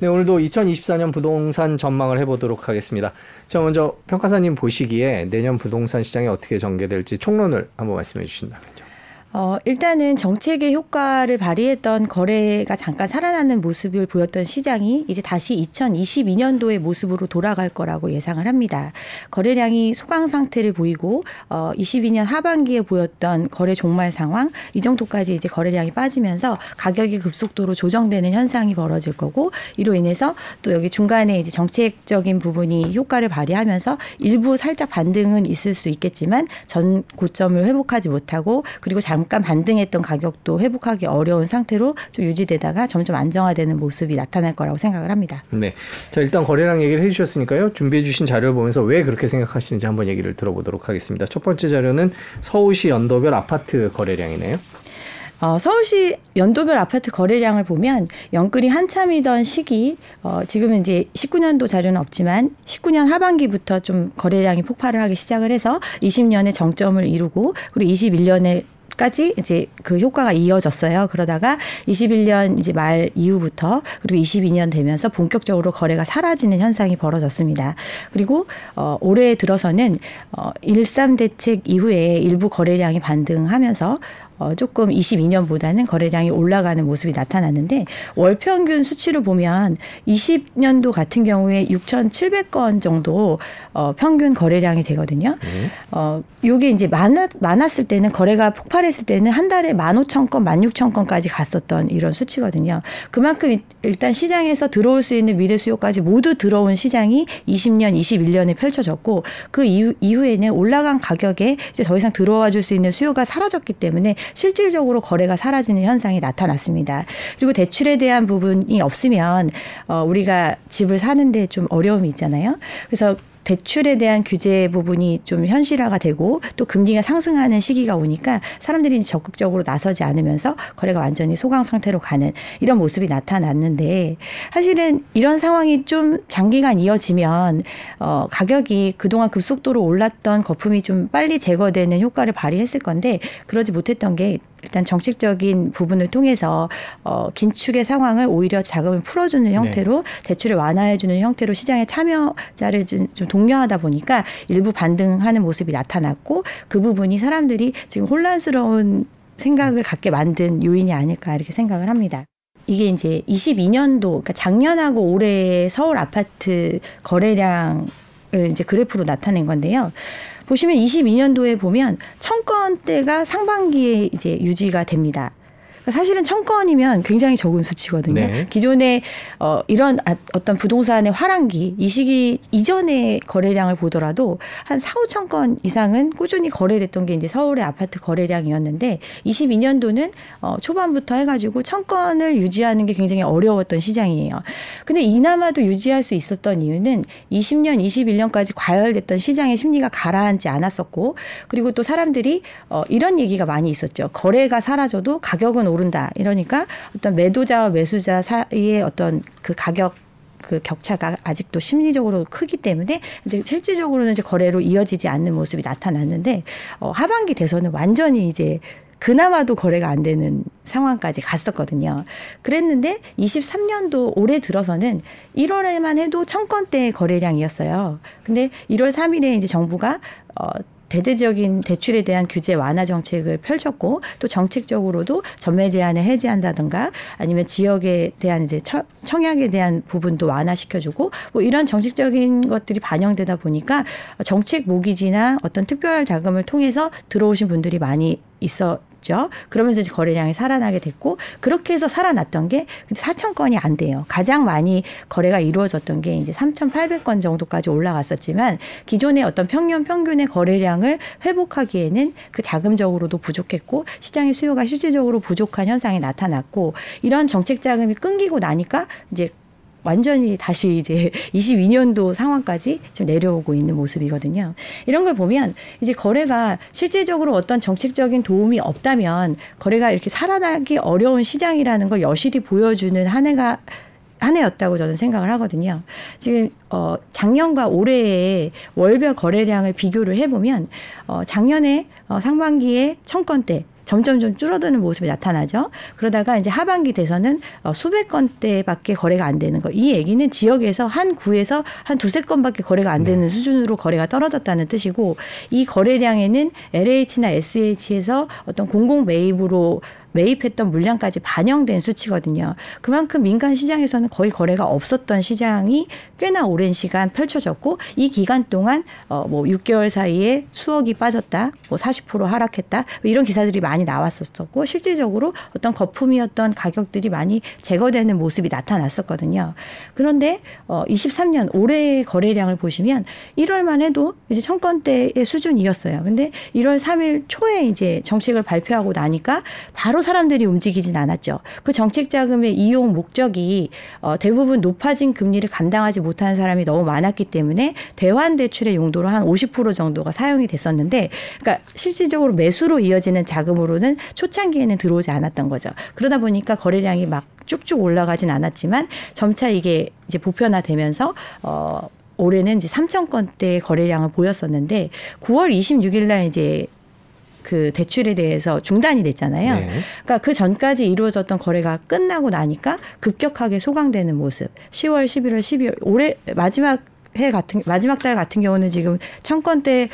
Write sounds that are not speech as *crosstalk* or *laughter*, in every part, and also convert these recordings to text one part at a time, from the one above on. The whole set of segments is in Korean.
네, 오늘도 2024년 부동산 전망을 해보도록 하겠습니다. 자, 먼저 평가사님 보시기에 내년 부동산 시장이 어떻게 전개될지 총론을 한번 말씀해 주신다면요. 어, 일단은 정책의 효과를 발휘했던 거래가 잠깐 살아나는 모습을 보였던 시장이 이제 다시 2022년도의 모습으로 돌아갈 거라고 예상을 합니다. 거래량이 소강 상태를 보이고 어, 22년 하반기에 보였던 거래 종말 상황 이 정도까지 이제 거래량이 빠지면서 가격이 급속도로 조정되는 현상이 벌어질 거고 이로 인해서 또 여기 중간에 이제 정책적인 부분이 효과를 발휘하면서 일부 살짝 반등은 있을 수 있겠지만 전 고점을 회복하지 못하고 그리고 장 잠깐 반등했던 가격도 회복하기 어려운 상태로 좀 유지되다가 점점 안정화되는 모습이 나타날 거라고 생각을 합니다. 네. 자, 일단 거래량 얘기를 해 주셨으니까요. 준비해 주신 자료를 보면서 왜 그렇게 생각하시는지 한번 얘기를 들어보도록 하겠습니다. 첫 번째 자료는 서울시 연도별 아파트 거래량이네요. 어, 서울시 연도별 아파트 거래량을 보면 연끌이 한참이던 시기, 어, 지금은 이제 19년도 자료는 없지만 19년 하반기부터 좀 거래량이 폭발을 하기 시작을 해서 20년에 정점을 이루고 그리고 21년에 까지 이제 그 효과가 이어졌어요. 그러다가 21년 이제 말 이후부터 그리고 22년 되면서 본격적으로 거래가 사라지는 현상이 벌어졌습니다. 그리고 어 올해 들어서는 어 13 대책 이후에 일부 거래량이 반등하면서 어, 조금 22년보다는 거래량이 올라가는 모습이 나타났는데 월 평균 수치를 보면 20년도 같은 경우에 6,700건 정도 어, 평균 거래량이 되거든요. 네. 어, 요게 이제 많았, 많았을 때는 거래가 폭발했을 때는 한 달에 15,000건, 16,000건까지 갔었던 이런 수치거든요. 그만큼 일단 시장에서 들어올 수 있는 미래 수요까지 모두 들어온 시장이 20년, 21년에 펼쳐졌고 그 이후, 이후에는 올라간 가격에 이제 더 이상 들어와 줄 수 있는 수요가 사라졌기 때문에 실질적으로 거래가 사라지는 현상이 나타났습니다. 그리고 대출에 대한 부분이 없으면 어, 우리가 집을 사는데 좀 어려움이 있잖아요. 그래서 대출에 대한 규제 부분이 좀 현실화가 되고 또 금리가 상승하는 시기가 오니까 사람들이 적극적으로 나서지 않으면서 거래가 완전히 소강 상태로 가는 이런 모습이 나타났는데 사실은 이런 상황이 좀 장기간 이어지면 어 가격이 그동안 급속도로 올랐던 거품이 좀 빨리 제거되는 효과를 발휘했을 건데 그러지 못했던 게 일단 정책적인 부분을 통해서 어, 긴축의 상황을 오히려 자금을 풀어주는 형태로 네. 대출을 완화해주는 형태로 시장에 참여자를 좀, 좀 독려하다 보니까 일부 반등하는 모습이 나타났고 그 부분이 사람들이 지금 혼란스러운 생각을 갖게 만든 요인이 아닐까 이렇게 생각을 합니다. 이게 이제 22년도 그러니까 작년하고 올해 서울 아파트 거래량을 이제 그래프로 나타낸 건데요. 보시면 22년도에 보면 청건대가 상반기에 이제 유지가 됩니다. 사실은 천 건이면 굉장히 적은 수치거든요. 네. 기존에 어, 이런 아, 어떤 부동산의 화랑기 이 시기 이전의 거래량을 보더라도 한 4, 5천 건 이상은 꾸준히 거래됐던 게 이제 서울의 아파트 거래량이었는데 22년도는 어, 초반부터 해가지고 천 건을 유지하는 게 굉장히 어려웠던 시장이에요. 근데 이나마도 유지할 수 있었던 이유는 20년, 21년까지 과열됐던 시장의 심리가 가라앉지 않았었고 그리고 또 사람들이 어, 이런 얘기가 많이 있었죠. 거래가 사라져도 가격은 오르 오른다. 이러니까 어떤 매도자와 매수자 사이의 어떤 그 가격 그 격차가 아직도 심리적으로 크기 때문에 이제 실질적으로는 이제 거래로 이어지지 않는 모습이 나타났는데 어, 하반기 돼서는 완전히 이제 그나마도 거래가 안 되는 상황까지 갔었거든요. 그랬는데 23년도 올해 들어서는 1월에만 해도 천 건대 거래량이었어요. 근데 1월 3일에 이제 정부가 어 대대적인 대출에 대한 규제 완화 정책을 펼쳤고 또 정책적으로도 전매 제한을 해제한다든가 아니면 지역에 대한 이제 청약에 대한 부분도 완화시켜주고 뭐 이런 정책적인 것들이 반영되다 보니까 정책 모기지나 어떤 특별 자금을 통해서 들어오신 분들이 많이 있어 죠 그러면서 이제 거래량이 살아나게 됐고 그렇게 해서 살아났던 게 4천 건이 안 돼요. 가장 많이 거래가 이루어졌던 게 이제 3,800건 정도까지 올라갔었지만 기존의 어떤 평년 평균의 거래량을 회복하기에는 그 자금적으로도 부족했고 시장의 수요가 실질적으로 부족한 현상이 나타났고 이런 정책 자금이 끊기고 나니까 이제 완전히 다시 이제 *laughs* 22년도 상황까지 지금 내려오고 있는 모습이거든요. 이런 걸 보면 이제 거래가 실질적으로 어떤 정책적인 도움이 없다면 거래가 이렇게 살아나기 어려운 시장이라는 걸 여실히 보여주는 한 해가 한 해였다고 저는 생각을 하거든요. 지금 어 작년과 올해의 월별 거래량을 비교를 해보면 어 작년에 어 상반기에 천 건대 점점 좀 줄어드는 모습이 나타나죠. 그러다가 이제 하반기 돼서는 어, 수백 건대밖에 거래가 안 되는 거. 이 얘기는 지역에서 한 구에서 한 두세 건밖에 거래가 안 되는 수준으로 거래가 떨어졌다는 뜻이고 이 거래량에는 LH나 SH에서 어떤 공공 매입으로 매입했던 물량까지 반영된 수치거든요. 그만큼 민간 시장에서는 거의 거래가 없었던 시장이 꽤나 오랜 시간 펼쳐졌고 이 기간 동안 어뭐 6개월 사이에 수억이 빠졌다, 뭐 40% 하락했다 뭐 이런 기사들이 많이 나왔었었고 실질적으로 어떤 거품이었던 가격들이 많이 제거되는 모습이 나타났었거든요. 그런데 어 23년 올해 거래량을 보시면 1월만 해도 이제 천 건대의 수준이었어요. 근데 1월 3일 초에 이제 정책을 발표하고 나니까 바로 사람들이 움직이진 않았죠. 그 정책 자금의 이용 목적이 어, 대부분 높아진 금리를 감당하지 못하는 사람이 너무 많았기 때문에 대환 대출의 용도로 한 50% 정도가 사용이 됐었는데, 그러니까 실질적으로 매수로 이어지는 자금으로는 초창기에는 들어오지 않았던 거죠. 그러다 보니까 거래량이 막 쭉쭉 올라가진 않았지만 점차 이게 이제 보편화되면서 어 올해는 이제 3천 건대 거래량을 보였었는데 9월 26일 날 이제 그 대출에 대해서 중단이 됐잖아요. 네. 그러니까 그 전까지 이루어졌던 거래가 끝나고 나니까 급격하게 소강되는 모습. 10월, 11월, 12월 올해 마지막 해 같은 마지막 달 같은 경우는 지금 천 건대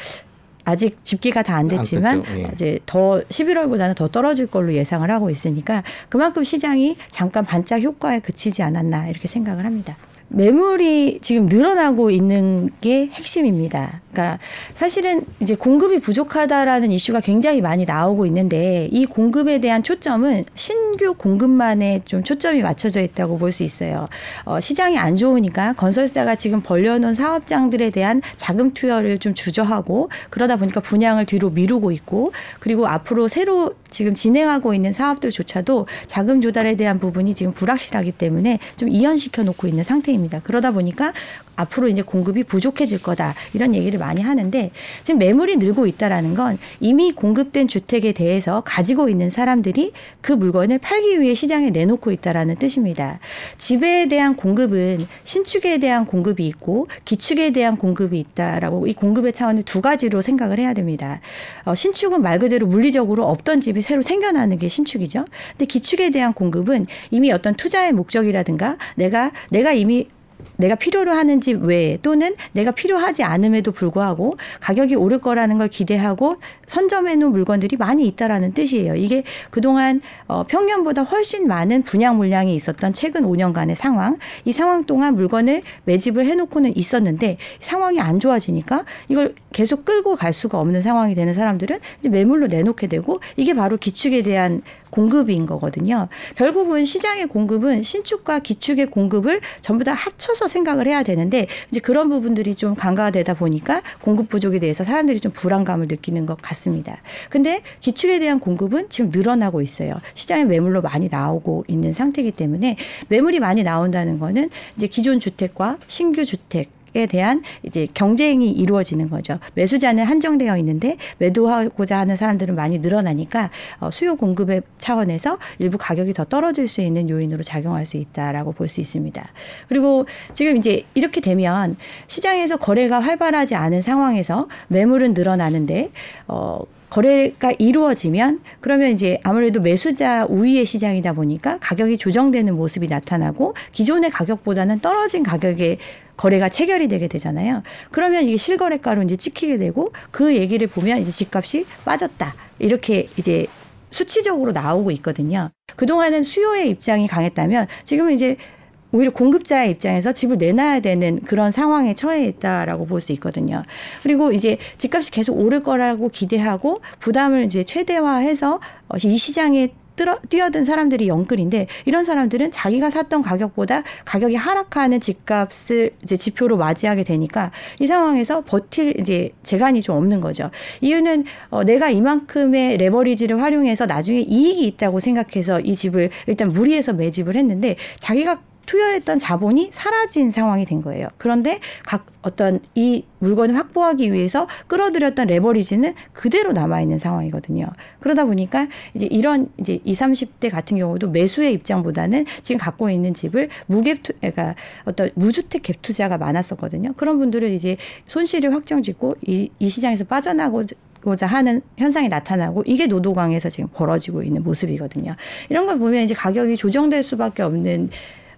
아직 집계가 다 안 됐지만. 예. 이제 더 11월보다는 더 떨어질 걸로 예상을 하고 있으니까 그만큼 시장이 잠깐 반짝 효과에 그치지 않았나 이렇게 생각을 합니다. 매물이 지금 늘어나고 있는 게 핵심입니다. 그러니까 사실은 이제 공급이 부족하다라는 이슈가 굉장히 많이 나오고 있는데 이 공급에 대한 초점은 신규 공급만에 좀 초점이 맞춰져 있다고 볼 수 있어요. 어, 시장이 안 좋으니까 건설사가 지금 벌려놓은 사업장들에 대한 자금 투여를 좀 주저하고 그러다 보니까 분양을 뒤로 미루고 있고 그리고 앞으로 새로 지금 진행하고 있는 사업들조차도 자금 조달에 대한 부분이 지금 불확실하기 때문에 좀 이연시켜 놓고 있는 상태입니다. 그러다 보니까 앞으로 이제 공급이 부족해질 거다 이런 얘기를 많이 하는데 지금 매물이 늘고 있다라는 건 이미 공급된 주택에 대해서 가지고 있는 사람들이 그 물건을 팔기 위해 시장에 내놓고 있다라는 뜻입니다. 집에 대한 공급은 신축에 대한 공급이 있고 기축에 대한 공급이 있다라고 이 공급의 차원을 두 가지로 생각을 해야 됩니다. 어, 신축은 말 그대로 물리적으로 없던 집이 새로 생겨나는 게 신축이죠. 근데 기축에 대한 공급은 이미 어떤 투자의 목적이라든가 내가 내가 이미 내가 필요로 하는 집 외에 또는 내가 필요하지 않음에도 불구하고 가격이 오를 거라는 걸 기대하고 선점해 놓은 물건들이 많이 있다라는 뜻이에요. 이게 그동안 어, 평년보다 훨씬 많은 분양 물량이 있었던 최근 5년간의 상황. 이 상황 동안 물건을 매집을 해 놓고는 있었는데 상황이 안 좋아지니까 이걸 계속 끌고 갈 수가 없는 상황이 되는 사람들은 이제 매물로 내놓게 되고 이게 바로 기축에 대한 공급인 거거든요. 결국은 시장의 공급은 신축과 기축의 공급을 전부 다 합쳐서 생각을 해야 되는데 이제 그런 부분들이 좀 간과되다 보니까 공급 부족에 대해서 사람들이 좀 불안감을 느끼는 것 같습니다. 근데 기축에 대한 공급은 지금 늘어나고 있어요. 시장에 매물로 많이 나오고 있는 상태이기 때문에 매물이 많이 나온다는 거는 이제 기존 주택과 신규 주택 에 대한 이제 경쟁이 이루어지는 거죠. 매수자는 한정되어 있는데 매도하고자 하는 사람들은 많이 늘어나니까 어, 수요 공급의 차원에서 일부 가격이 더 떨어질 수 있는 요인으로 작용할 수 있다라고 볼 수 있습니다. 그리고 지금 이제 이렇게 되면 시장에서 거래가 활발하지 않은 상황에서 매물은 늘어나는데 어 거래가 이루어지면 그러면 이제 아무래도 매수자 우위의 시장이다 보니까 가격이 조정되는 모습이 나타나고 기존의 가격보다는 떨어진 가격에 거래가 체결이 되게 되잖아요. 그러면 이게 실거래가로 이제 찍히게 되고 그 얘기를 보면 이제 집값이 빠졌다. 이렇게 이제 수치적으로 나오고 있거든요. 그동안은 수요의 입장이 강했다면 지금은 이제 오히려 공급자의 입장에서 집을 내놔야 되는 그런 상황에 처해 있다라고 볼 수 있거든요. 그리고 이제 집값이 계속 오를 거라고 기대하고 부담을 이제 최대화해서 이 시장에 뛰어, 뛰어든 사람들이 영끌인데 이런 사람들은 자기가 샀던 가격보다 가격이 하락하는 집값을 이제 지표로 맞이하게 되니까 이 상황에서 버틸 이제 재간이 좀 없는 거죠. 이유는 어, 내가 이만큼의 레버리지를 활용해서 나중에 이익이 있다고 생각해서 이 집을 일단 무리해서 매집을 했는데 자기가 투여했던 자본이 사라진 상황이 된 거예요. 그런데 각 어떤 이 물건을 확보하기 위해서 끌어들였던 레버리지는 그대로 남아 있는 상황이거든요. 그러다 보니까 이제 이런 이제 20, 30대 같은 경우도 매수의 입장보다는 지금 갖고 있는 집을 무갭 투 그러니까 어떤 무주택 갭 투자가 많았었거든요. 그런 분들은 이제 손실을 확정짓고 이, 이 시장에서 빠져나고 고자 하는 현상이 나타나고 이게 노도강에서 지금 벌어지고 있는 모습이거든요. 이런 걸 보면 이제 가격이 조정될 수밖에 없는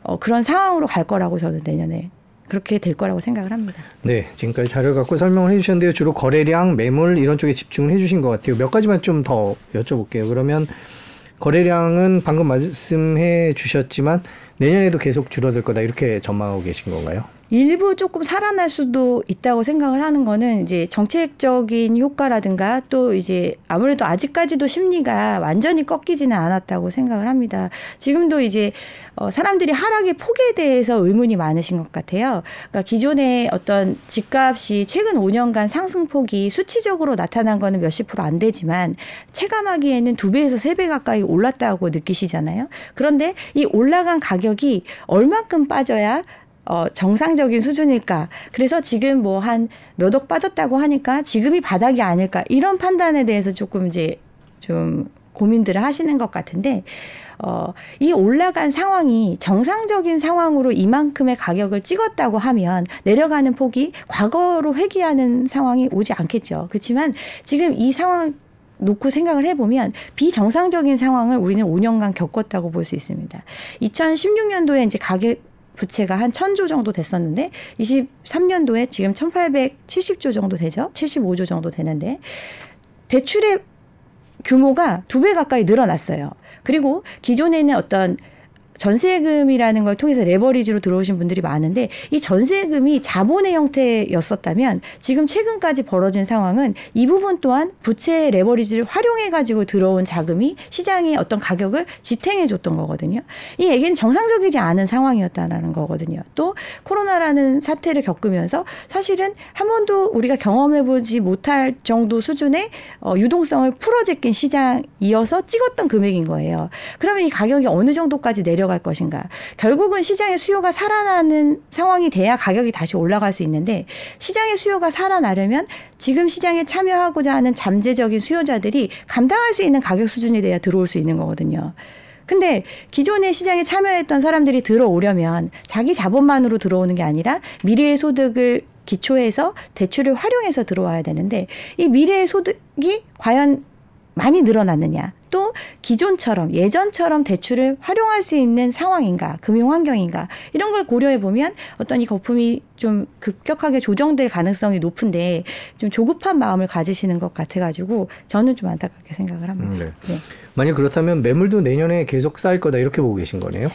어, 그런 상황으로 갈 거라고 저는 내년에 그렇게 될 거라고 생각을 합니다. 네, 지금까지 자료 갖고 설명을 해주셨는데요. 주로 거래량, 매물 이런 쪽에 집중을 해주신 것 같아요. 몇 가지만 좀 더 여쭤볼게요. 그러면 거래량은 방금 말씀해 주셨지만 내년에도 계속 줄어들 거다 이렇게 전망하고 계신 건가요? 일부 조금 살아날 수도 있다고 생각을 하는 거는 이제 정책적인 효과라든가 또 이제 아무래도 아직까지도 심리가 완전히 꺾이지는 않았다고 생각을 합니다. 지금도 이제 어 사람들이 하락의 폭에 대해서 의문이 많으신 것 같아요. 그러니까 기존의 어떤 집값이 최근 5년간 상승폭이 수치적으로 나타난 거는 몇십 프로 안 되지만 체감하기에는 두 배에서 세 배 가까이 올랐다고 느끼시잖아요. 그런데 이 올라간 가격이 얼만큼 빠져야 어, 정상적인 수준일까. 그래서 지금 뭐 한 몇 억 빠졌다고 하니까 지금이 바닥이 아닐까. 이런 판단에 대해서 조금 이제 좀 고민들을 하시는 것 같은데, 어, 이 올라간 상황이 정상적인 상황으로 이만큼의 가격을 찍었다고 하면 내려가는 폭이 과거로 회귀하는 상황이 오지 않겠죠. 그렇지만 지금 이 상황 놓고 생각을 해보면 비정상적인 상황을 우리는 5년간 겪었다고 볼 수 있습니다. 2016년도에 이제 가격 부채가 한 1000조 정도 됐었는데 23년도에 지금 1870조 정도 되죠. 75조 정도 되는데 대출의 규모가 두 배 가까이 늘어났어요. 그리고 기존에는 어떤 전세금이라는 걸 통해서 레버리지로 들어오신 분들이 많은데 이 전세금이 자본의 형태였었다면 지금 최근까지 벌어진 상황은 이 부분 또한 부채 레버리지를 활용해 가지고 들어온 자금이 시장의 어떤 가격을 지탱해 줬던 거거든요. 이 얘기는 정상적이지 않은 상황이었다라는 거거든요. 또 코로나라는 사태를 겪으면서 사실은 한 번도 우리가 경험해 보지 못할 정도 수준의 어, 유동성을 풀어제낀 시장이어서 찍었던 금액인 거예요. 그러면 이 가격이 어느 정도까지 내려 내려갈 것인가. 결국은 시장의 수요가 살아나는 상황이 돼야 가격이 다시 올라갈 수 있는데 시장의 수요가 살아나려면 지금 시장에 참여하고자 하는 잠재적인 수요자들이 감당할 수 있는 가격 수준이 돼야 들어올 수 있는 거거든요. 근데 기존의 시장에 참여했던 사람들이 들어오려면 자기 자본만으로 들어오는 게 아니라 미래의 소득을 기초해서 대출을 활용해서 들어와야 되는데 이 미래의 소득이 과연 많이 늘어났느냐 또 기존처럼 예전처럼 대출을 활용할 수 있는 상황인가 금융 환경인가 이런 걸 고려해 보면 어떤 이 거품이 좀 급격하게 조정될 가능성이 높은데 좀 조급한 마음을 가지시는 것 같아 가지고 저는 좀 안타깝게 생각을 합니다. 음, 네. 네. 만약 그렇다면 매물도 내년에 계속 쌓일 거다 이렇게 보고 계신 거네요.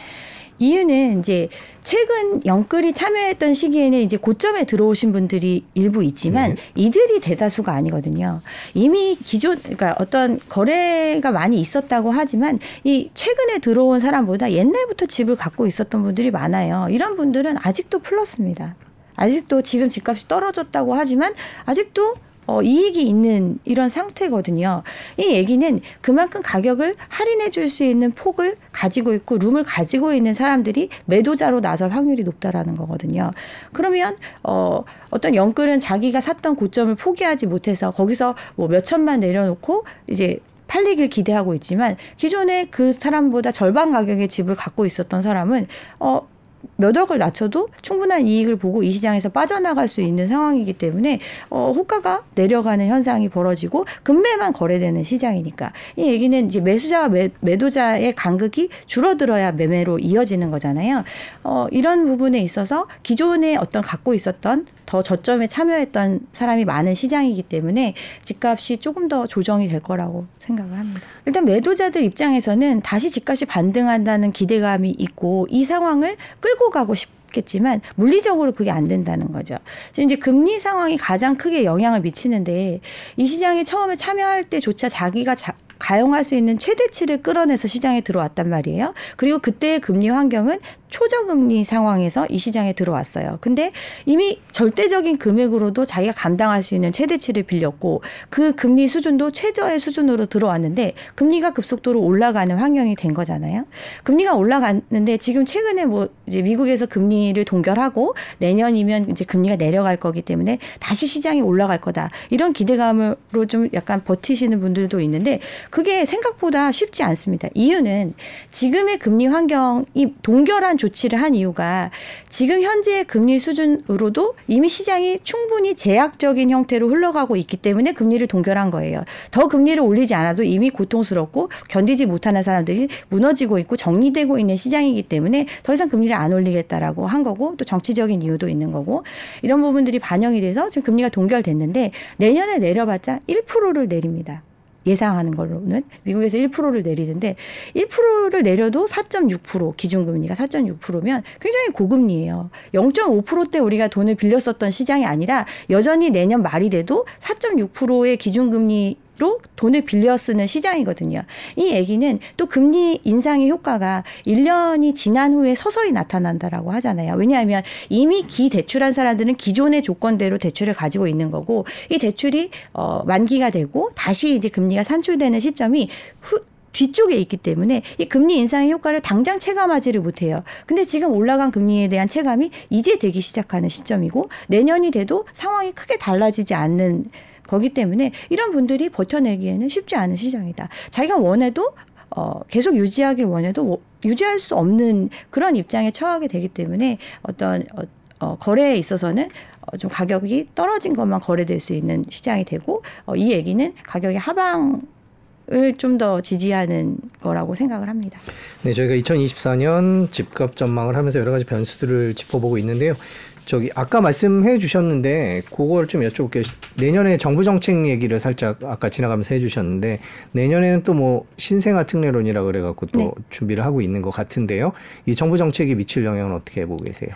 이유는 이제 최근 영끌이 참여했던 시기에는 이제 고점에 들어오신 분들이 일부 있지만 네. 이들이 대다수가 아니거든요. 이미 기존 그러니까 어떤 거래가 많이 있었다고 하지만 이 최근에 들어온 사람보다 옛날부터 집을 갖고 있었던 분들이 많아요. 이런 분들은 아직도 플러스입니다. 아직도 지금 집값이 떨어졌다고 하지만 아직도 어, 이익이 있는 이런 상태거든요. 이 얘기는 그만큼 가격을 할인해 줄 수 있는 폭을 가지고 있고 룸을 가지고 있는 사람들이 매도자로 나설 확률이 높다라는 거거든요. 그러면 어, 어떤 영끌은 자기가 샀던 고점을 포기하지 못해서 거기서 뭐 몇 천만 내려놓고 이제 팔리길 기대하고 있지만 기존에 그 사람보다 절반 가격의 집을 갖고 있었던 사람은 어 몇 억을 낮춰도 충분한 이익을 보고 이 시장에서 빠져나갈 수 있는 상황이기 때문에 어, 호가가 내려가는 현상이 벌어지고 금매만 거래되는 시장이니까 이 얘기는 이제 매수자와 매, 매도자의 간극이 줄어들어야 매매로 이어지는 거잖아요. 어, 이런 부분에 있어서 기존에 어떤 갖고 있었던 더 저점에 참여했던 사람이 많은 시장이기 때문에 집값이 조금 더 조정이 될 거라고 생각을 합니다. 일단 매도자들 입장에서는 다시 집값이 반등한다는 기대감이 있고 이 상황을 끌고 가고 싶 겠지만 물리적으로 그게 안 된다는 거죠. 지금 이제 금리 상황이 가장 크게 영향을 미치는데 이 시장에 처음에 참여할 때조차 자기가 자, 가용할 수 있는 최대치를 끌어내서 시장에 들어왔단 말이에요. 그리고 그때의 금리 환경은 초저금리 상황에서 이 시장에 들어왔어요. 근데 이미 절대적인 금액으로도 자기가 감당할 수 있는 최대치를 빌렸고 그 금리 수준도 최저의 수준으로 들어왔는데 금리가 급속도로 올라가는 환경이 된 거잖아요. 금리가 올라갔는데 지금 최근에 뭐 이제 미국에서 금리를 동결하고 내년이면 이제 금리가 내려갈 거기 때문에 다시 시장이 올라갈 거다. 이런 기대감으로 좀 약간 버티시는 분들도 있는데 그게 생각보다 쉽지 않습니다. 이유는 지금의 금리 환경이 동결한 조치를 한 이유가 지금 현재의 금리 수준으로도 이미 시장이 충분히 제약적인 형태로 흘러가고 있기 때문에 금리를 동결한 거예요. 더 금리를 올리지 않아도 이미 고통스럽고 견디지 못하는 사람들이 무너지고 있고 정리되고 있는 시장이기 때문에 더 이상 금리를 안 올리겠다라고 한 거고 또 정치적인 이유도 있는 거고 이런 부분들이 반영이 돼서 지금 금리가 동결됐는데 내년에 내려봤자 1%를 내립니다. 예상하는 걸로는 미국에서 1%를 내리는데 1%를 내려도 4.6% 기준금리가 4.6%면 굉장히 고금리예요. 0.5%대 우리가 돈을 빌렸었던 시장이 아니라 여전히 내년 말이 돼도 4.6%의 기준금리 로 돈을 빌려 쓰는 시장이거든요. 이 얘기는 또 금리 인상의 효과가 1년이 지난 후에 서서히 나타난다라고 하잖아요. 왜냐하면 이미 기 대출한 사람들은 기존의 조건대로 대출을 가지고 있는 거고 이 대출이 어 만기가 되고 다시 이제 금리가 산출되는 시점이 후 뒤쪽에 있기 때문에 이 금리 인상의 효과를 당장 체감하지를 못해요. 근데 지금 올라간 금리에 대한 체감이 이제 되기 시작하는 시점이고 내년이 돼도 상황이 크게 달라지지 않는 거기 때문에 이런 분들이 버텨내기에는 쉽지 않은 시장이다. 자기가 원해도 어, 계속 유지하길 원해도 유지할 수 없는 그런 입장에 처하게 되기 때문에 어떤 어, 어, 거래에 있어서는 어, 좀 가격이 떨어진 것만 거래될 수 있는 시장이 되고 어, 이 얘기는 가격의 하방 을 좀 더 지지하는 거라고 생각을 합니다. 네, 저희가 2024년 집값 전망을 하면서 여러 가지 변수들을 짚어보고 있는데요. 저기 아까 말씀해 주셨는데 그걸 좀 여쭤볼게요. 내년에 정부 정책 얘기를 살짝 아까 지나가면서 해 주셨는데 내년에는 또 뭐 신생아 특례론이라 그래 갖고 또 네. 준비를 하고 있는 것 같은데요. 이 정부 정책이 미칠 영향은 어떻게 보고 계세요?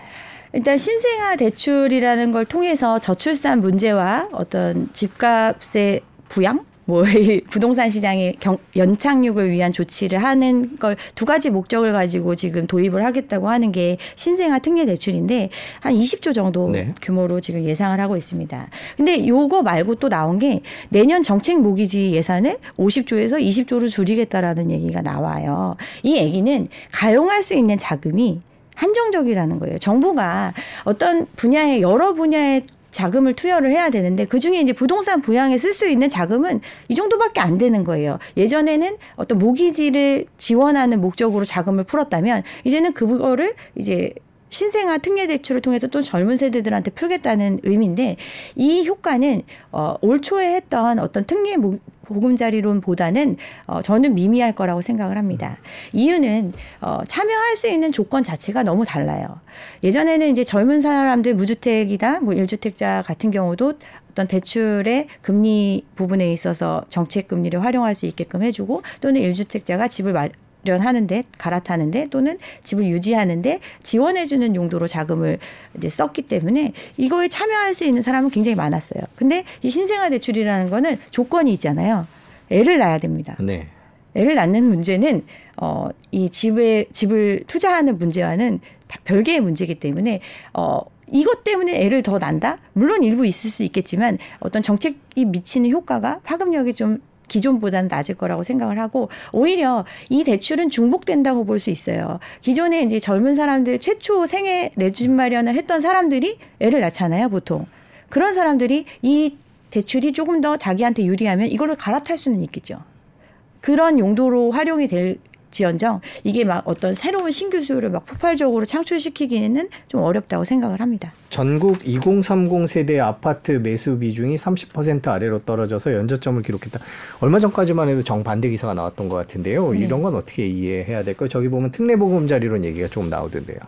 일단 신생아 대출이라는 걸 통해서 저출산 문제와 어떤 집값의 부양 뭐 *laughs* 부동산 시장의 경, 연착륙을 위한 조치를 하는 걸 두 가지 목적을 가지고 지금 도입을 하겠다고 하는 게 신생아 특례 대출인데 한 20조 정도 네. 규모로 지금 예상을 하고 있습니다. 근데 요거 말고 또 나온 게 내년 정책 모기지 예산을 50조에서 20조로 줄이겠다라는 얘기가 나와요. 이 얘기는 가용할 수 있는 자금이 한정적이라는 거예요. 정부가 어떤 분야에 여러 분야에 자금을 투여를 해야 되는데 그 중에 이제 부동산 부양에 쓸 수 있는 자금은 이 정도밖에 안 되는 거예요. 예전에는 어떤 모기지를 지원하는 목적으로 자금을 풀었다면 이제는 그거를 이제 신생아 특례 대출을 통해서 또 젊은 세대들한테 풀겠다는 의미인데 이 효과는 어, 올 초에 했던 어떤 특례 보금자리론보다는 어, 저는 미미할 거라고 생각을 합니다. 이유는 어, 참여할 수 있는 조건 자체가 너무 달라요. 예전에는 이제 젊은 사람들 무주택이다, 뭐 일주택자 같은 경우도 어떤 대출의 금리 부분에 있어서 정책 금리를 활용할 수 있게끔 해주고 또는 일주택자가 집을 말, 마련하는데 갈아타는데 또는 집을 유지하는데 지원해주는 용도로 자금을 이제 썼기 때문에 이거에 참여할 수 있는 사람은 굉장히 많았어요. 근데 이 신생아 대출이라는 거는 조건이 있잖아요. 애를 낳아야 됩니다. 네. 애를 낳는 문제는 어, 이 집에 집을 투자하는 문제와는 다 별개의 문제이기 때문에 어, 이것 때문에 애를 더 난다? 물론 일부 있을 수 있겠지만 어떤 정책이 미치는 효과가 파급력이 좀 기존보다는 낮을 거라고 생각을 하고 오히려 이 대출은 중복된다고 볼 수 있어요. 기존에 이제 젊은 사람들 최초 생애 내 집 마련을 했던 사람들이 애를 낳잖아요, 보통. 그런 사람들이 이 대출이 조금 더 자기한테 유리하면 이걸로 갈아탈 수는 있겠죠. 그런 용도로 활용이 될 지연정 이게 막 어떤 새로운 신규 수요를 막 폭발적으로 창출시키기는 좀 어렵다고 생각을 합니다. 전국 2030 세대 아파트 매수 비중이 30% 아래로 떨어져서 연저점을 기록했다. 얼마 전까지만 해도 정반대 기사가 나왔던 것 같은데요. 네. 이런 건 어떻게 이해해야 될까요? 저기 보면 특례보금자 리론 얘기가 조금 나오던데요.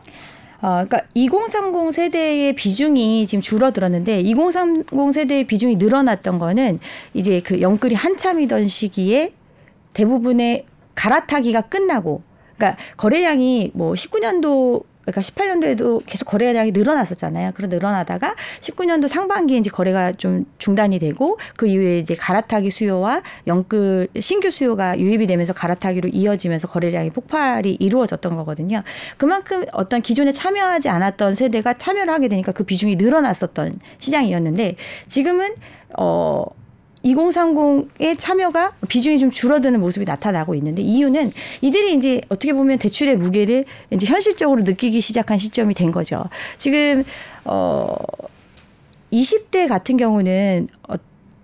어, 그러니까 2030 세대의 비중이 지금 줄어들었는데 2030 세대의 비중이 늘어났던 거는 이제 그 영끌이 한참이던 시기에 대부분의 갈아타기가 끝나고 그러니까 거래량이 뭐 19년도 그러니까 18년도에도 계속 거래량이 늘어났었잖아요. 그런 늘어나다가 19년도 상반기에 이제 거래가 좀 중단이 되고 그 이후에 이제 갈아타기 수요와 영끌 신규 수요가 유입이 되면서 갈아타기로 이어지면서 거래량이 폭발이 이루어졌던 거거든요. 그만큼 어떤 기존에 참여하지 않았던 세대가 참여를 하게 되니까 그 비중이 늘어났었던 시장이었는데 지금은 어 2030의 참여가 비중이 좀 줄어드는 모습이 나타나고 있는데 이유는 이들이 이제 어떻게 보면 대출의 무게를 이제 현실적으로 느끼기 시작한 시점이 된 거죠. 지금 어 20대 같은 경우는 어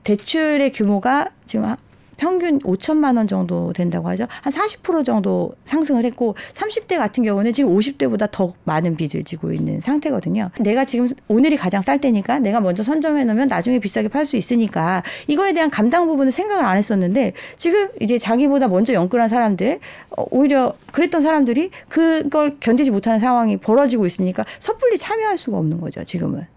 대출의 규모가 지금 평균 5천만 원 정도 된다고 하죠. 한 40% 정도 상승을 했고 30대 같은 경우는 지금 50대보다 더 많은 빚을 지고 있는 상태거든요. 내가 지금 오늘이 가장 쌀 때니까 내가 먼저 선점해 놓으면 나중에 비싸게 팔 수 있으니까 이거에 대한 감당 부분은 생각을 안 했었는데 지금 이제 자기보다 먼저 연끌한 사람들 어, 오히려 그랬던 사람들이 그걸 견디지 못하는 상황이 벌어지고 있으니까 섣불리 참여할 수가 없는 거죠. 지금은.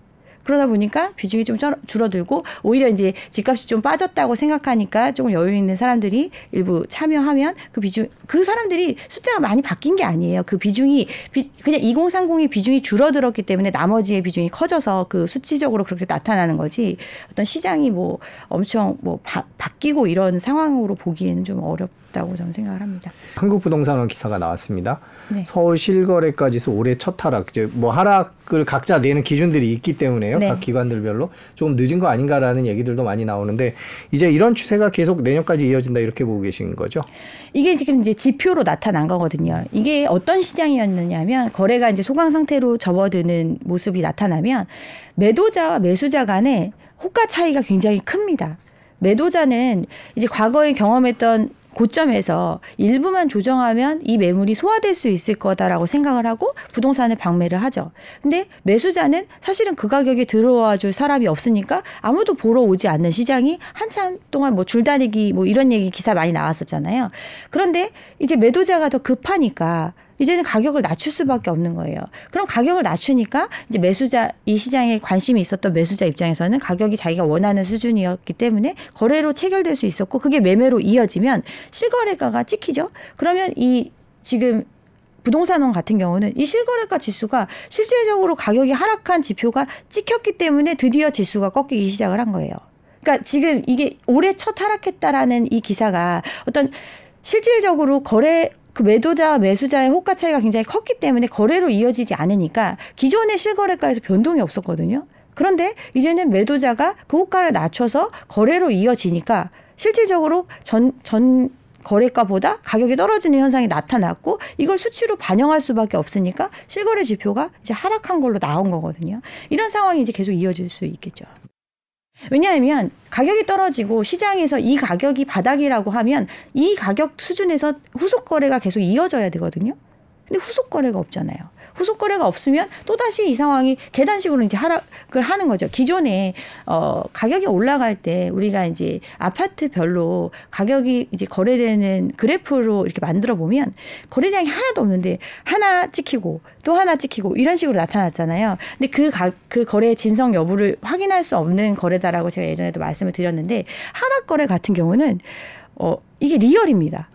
그러다 보니까 비중이 좀 줄어들고 오히려 이제 집값이 좀 빠졌다고 생각하니까 조금 여유 있는 사람들이 일부 참여하면 그 비중 그 사람들이 숫자가 많이 바뀐 게 아니에요. 그 비중이 비, 그냥 2030의 비중이 줄어들었기 때문에 나머지의 비중이 커져서 그 수치적으로 그렇게 나타나는 거지 어떤 시장이 뭐 엄청 뭐 바, 바뀌고 이런 상황으로 보기에는 좀 어렵. 있다고 저는 생각을 합니다. 한국부동산원 기사가 나왔습니다. 네. 서울 실거래가지수 올해 첫 하락. 이제 뭐 하락을 각자 내는 기준들이 있기 때문에요. 네. 각 기관들별로 조금 늦은 거 아닌가라는 얘기들도 많이 나오는데 이제 이런 추세가 계속 내년까지 이어진다 이렇게 보고 계신 거죠? 이게 지금 이제 지표로 나타난 거거든요. 이게 어떤 시장이었느냐면 거래가 이제 소강 상태로 접어드는 모습이 나타나면 매도자와 매수자 간에 호가 차이가 굉장히 큽니다. 매도자는 이제 과거에 경험했던 고점에서 일부만 조정하면 이 매물이 소화될 수 있을 거다라고 생각을 하고 부동산을 방매를 하죠. 근데 매수자는 사실은 그 가격에 들어와 줄 사람이 없으니까 아무도 보러 오지 않는 시장이 한참 동안 뭐 줄다리기 뭐 이런 얘기 기사 많이 나왔었잖아요. 그런데 이제 매도자가 더 급하니까 이제는 가격을 낮출 수밖에 없는 거예요. 그럼 가격을 낮추니까 이제 매수자 이 시장에 관심이 있었던 매수자 입장에서는 가격이 자기가 원하는 수준이었기 때문에 거래로 체결될 수 있었고 그게 매매로 이어지면 실거래가가 찍히죠. 그러면 이 지금 부동산원 같은 경우는 이 실거래가 지수가 실질적으로 가격이 하락한 지표가 찍혔기 때문에 드디어 지수가 꺾이기 시작을 한 거예요. 그러니까 지금 이게 올해 첫 하락했다라는 이 기사가 어떤 실질적으로 거래 그 매도자와 매수자의 호가 차이가 굉장히 컸기 때문에 거래로 이어지지 않으니까 기존의 실거래가에서 변동이 없었거든요. 그런데 이제는 매도자가 그 호가를 낮춰서 거래로 이어지니까 실질적으로 전, 전 거래가보다 가격이 떨어지는 현상이 나타났고 이걸 수치로 반영할 수밖에 없으니까 실거래 지표가 이제 하락한 걸로 나온 거거든요. 이런 상황이 이제 계속 이어질 수 있겠죠. 왜냐하면 가격이 떨어지고 시장에서 이 가격이 바닥이라고 하면 이 가격 수준에서 후속 거래가 계속 이어져야 되거든요. 근데 후속 거래가 없잖아요. 후속 거래가 없으면 또다시 이 상황이 계단식으로 이제 하락을 하는 거죠. 기존에 어 가격이 올라갈 때 우리가 이제 아파트별로 가격이 이제 거래되는 그래프로 이렇게 만들어 보면 거래량이 하나도 없는데 하나 찍히고 또 하나 찍히고 이런 식으로 나타났잖아요. 근데 그, 가, 그 거래의 진성 여부를 확인할 수 없는 거래다라고 제가 예전에도 말씀을 드렸는데 하락 거래 같은 경우는 어 이게 리얼입니다.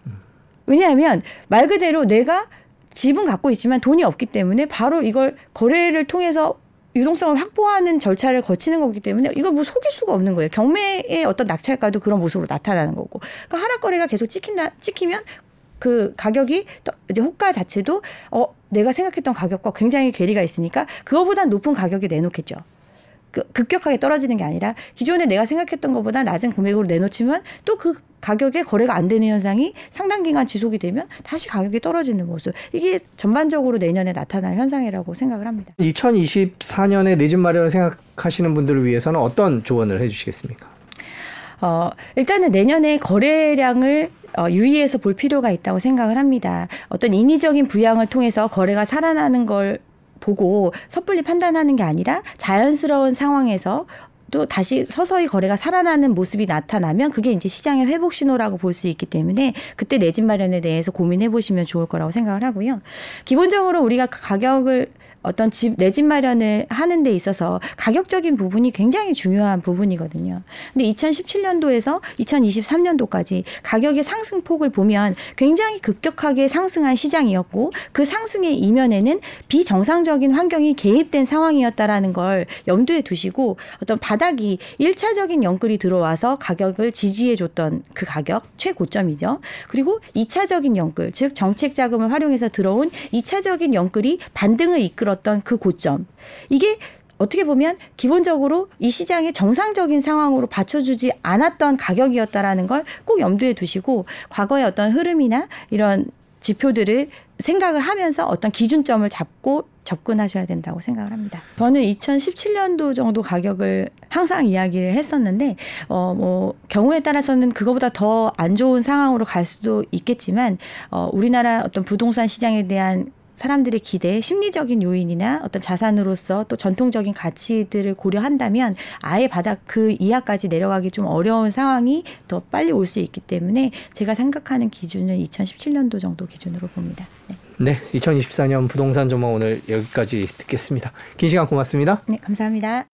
왜냐하면 말 그대로 내가 집은 갖고 있지만 돈이 없기 때문에 바로 이걸 거래를 통해서 유동성을 확보하는 절차를 거치는 거기 때문에 이걸 뭐 속일 수가 없는 거예요. 경매의 어떤 낙찰가도 그런 모습으로 나타나는 거고. 그러니까 하락거래가 계속 찍힌다, 찍히면 그 가격이 이제 호가 자체도 어 내가 생각했던 가격과 굉장히 괴리가 있으니까 그거보다 높은 가격에 내놓겠죠. 그 급격하게 떨어지는 게 아니라 기존에 내가 생각했던 것보다 낮은 금액으로 내놓지만 또 그 가격에 거래가 안 되는 현상이 상당 기간 지속이 되면 다시 가격이 떨어지는 모습. 이게 전반적으로 내년에 나타날 현상이라고 생각을 합니다. 2024년에 내 집 마련을 생각하시는 분들을 위해서는 어떤 조언을 해 주시겠습니까? 어, 일단은 내년에 거래량을 어, 유의해서 볼 필요가 있다고 생각을 합니다. 어떤 인위적인 부양을 통해서 거래가 살아나는 걸 보고 섣불리 판단하는 게 아니라 자연스러운 상황에서 또 다시 서서히 거래가 살아나는 모습이 나타나면 그게 이제 시장의 회복 신호라고 볼 수 있기 때문에 그때 내 집 마련에 대해서 고민해 보시면 좋을 거라고 생각을 하고요. 기본적으로 우리가 가격을 어떤 집, 내 집 마련을 하는 데 있어서 가격적인 부분이 굉장히 중요한 부분이거든요. 근데 2017년도에서 2023년도까지 가격의 상승폭을 보면 굉장히 급격하게 상승한 시장이었고 그 상승의 이면에는 비정상적인 환경이 개입된 상황이었다라는 걸 염두에 두시고 어떤 바닥이 일차적인 영끌이 들어와서 가격을 지지해 줬던 그 가격 최고점이죠. 그리고 이차적인 영끌, 즉 정책 자금을 활용해서 들어온 이차적인 영끌이 반등을 이끌어 이끌었던 그 고점. 이게 어떻게 보면 기본적으로 이 시장의 정상적인 상황으로 받쳐주지 않았던 가격이었다라는 걸 꼭 염두에 두시고 과거의 어떤 흐름이나 이런 지표들을 생각을 하면서 어떤 기준점을 잡고 접근하셔야 된다고 생각을 합니다. 저는 2017년도 정도 가격을 항상 이야기를 했었는데 어 뭐 경우에 따라서는 그거보다 더 안 좋은 상황으로 갈 수도 있겠지만 어 우리나라 어떤 부동산 시장에 대한 사람들의 기대, 심리적인 요인이나 어떤 자산으로서 또 전통적인 가치들을 고려한다면 아예 바닥 그 이하까지 내려가기 좀 어려운 상황이 더 빨리 올 수 있기 때문에 제가 생각하는 기준은 2017년도 정도 기준으로 봅니다. 네, 네, 2024년 부동산 전망 오늘 여기까지 듣겠습니다. 긴 시간 고맙습니다. 네 감사합니다.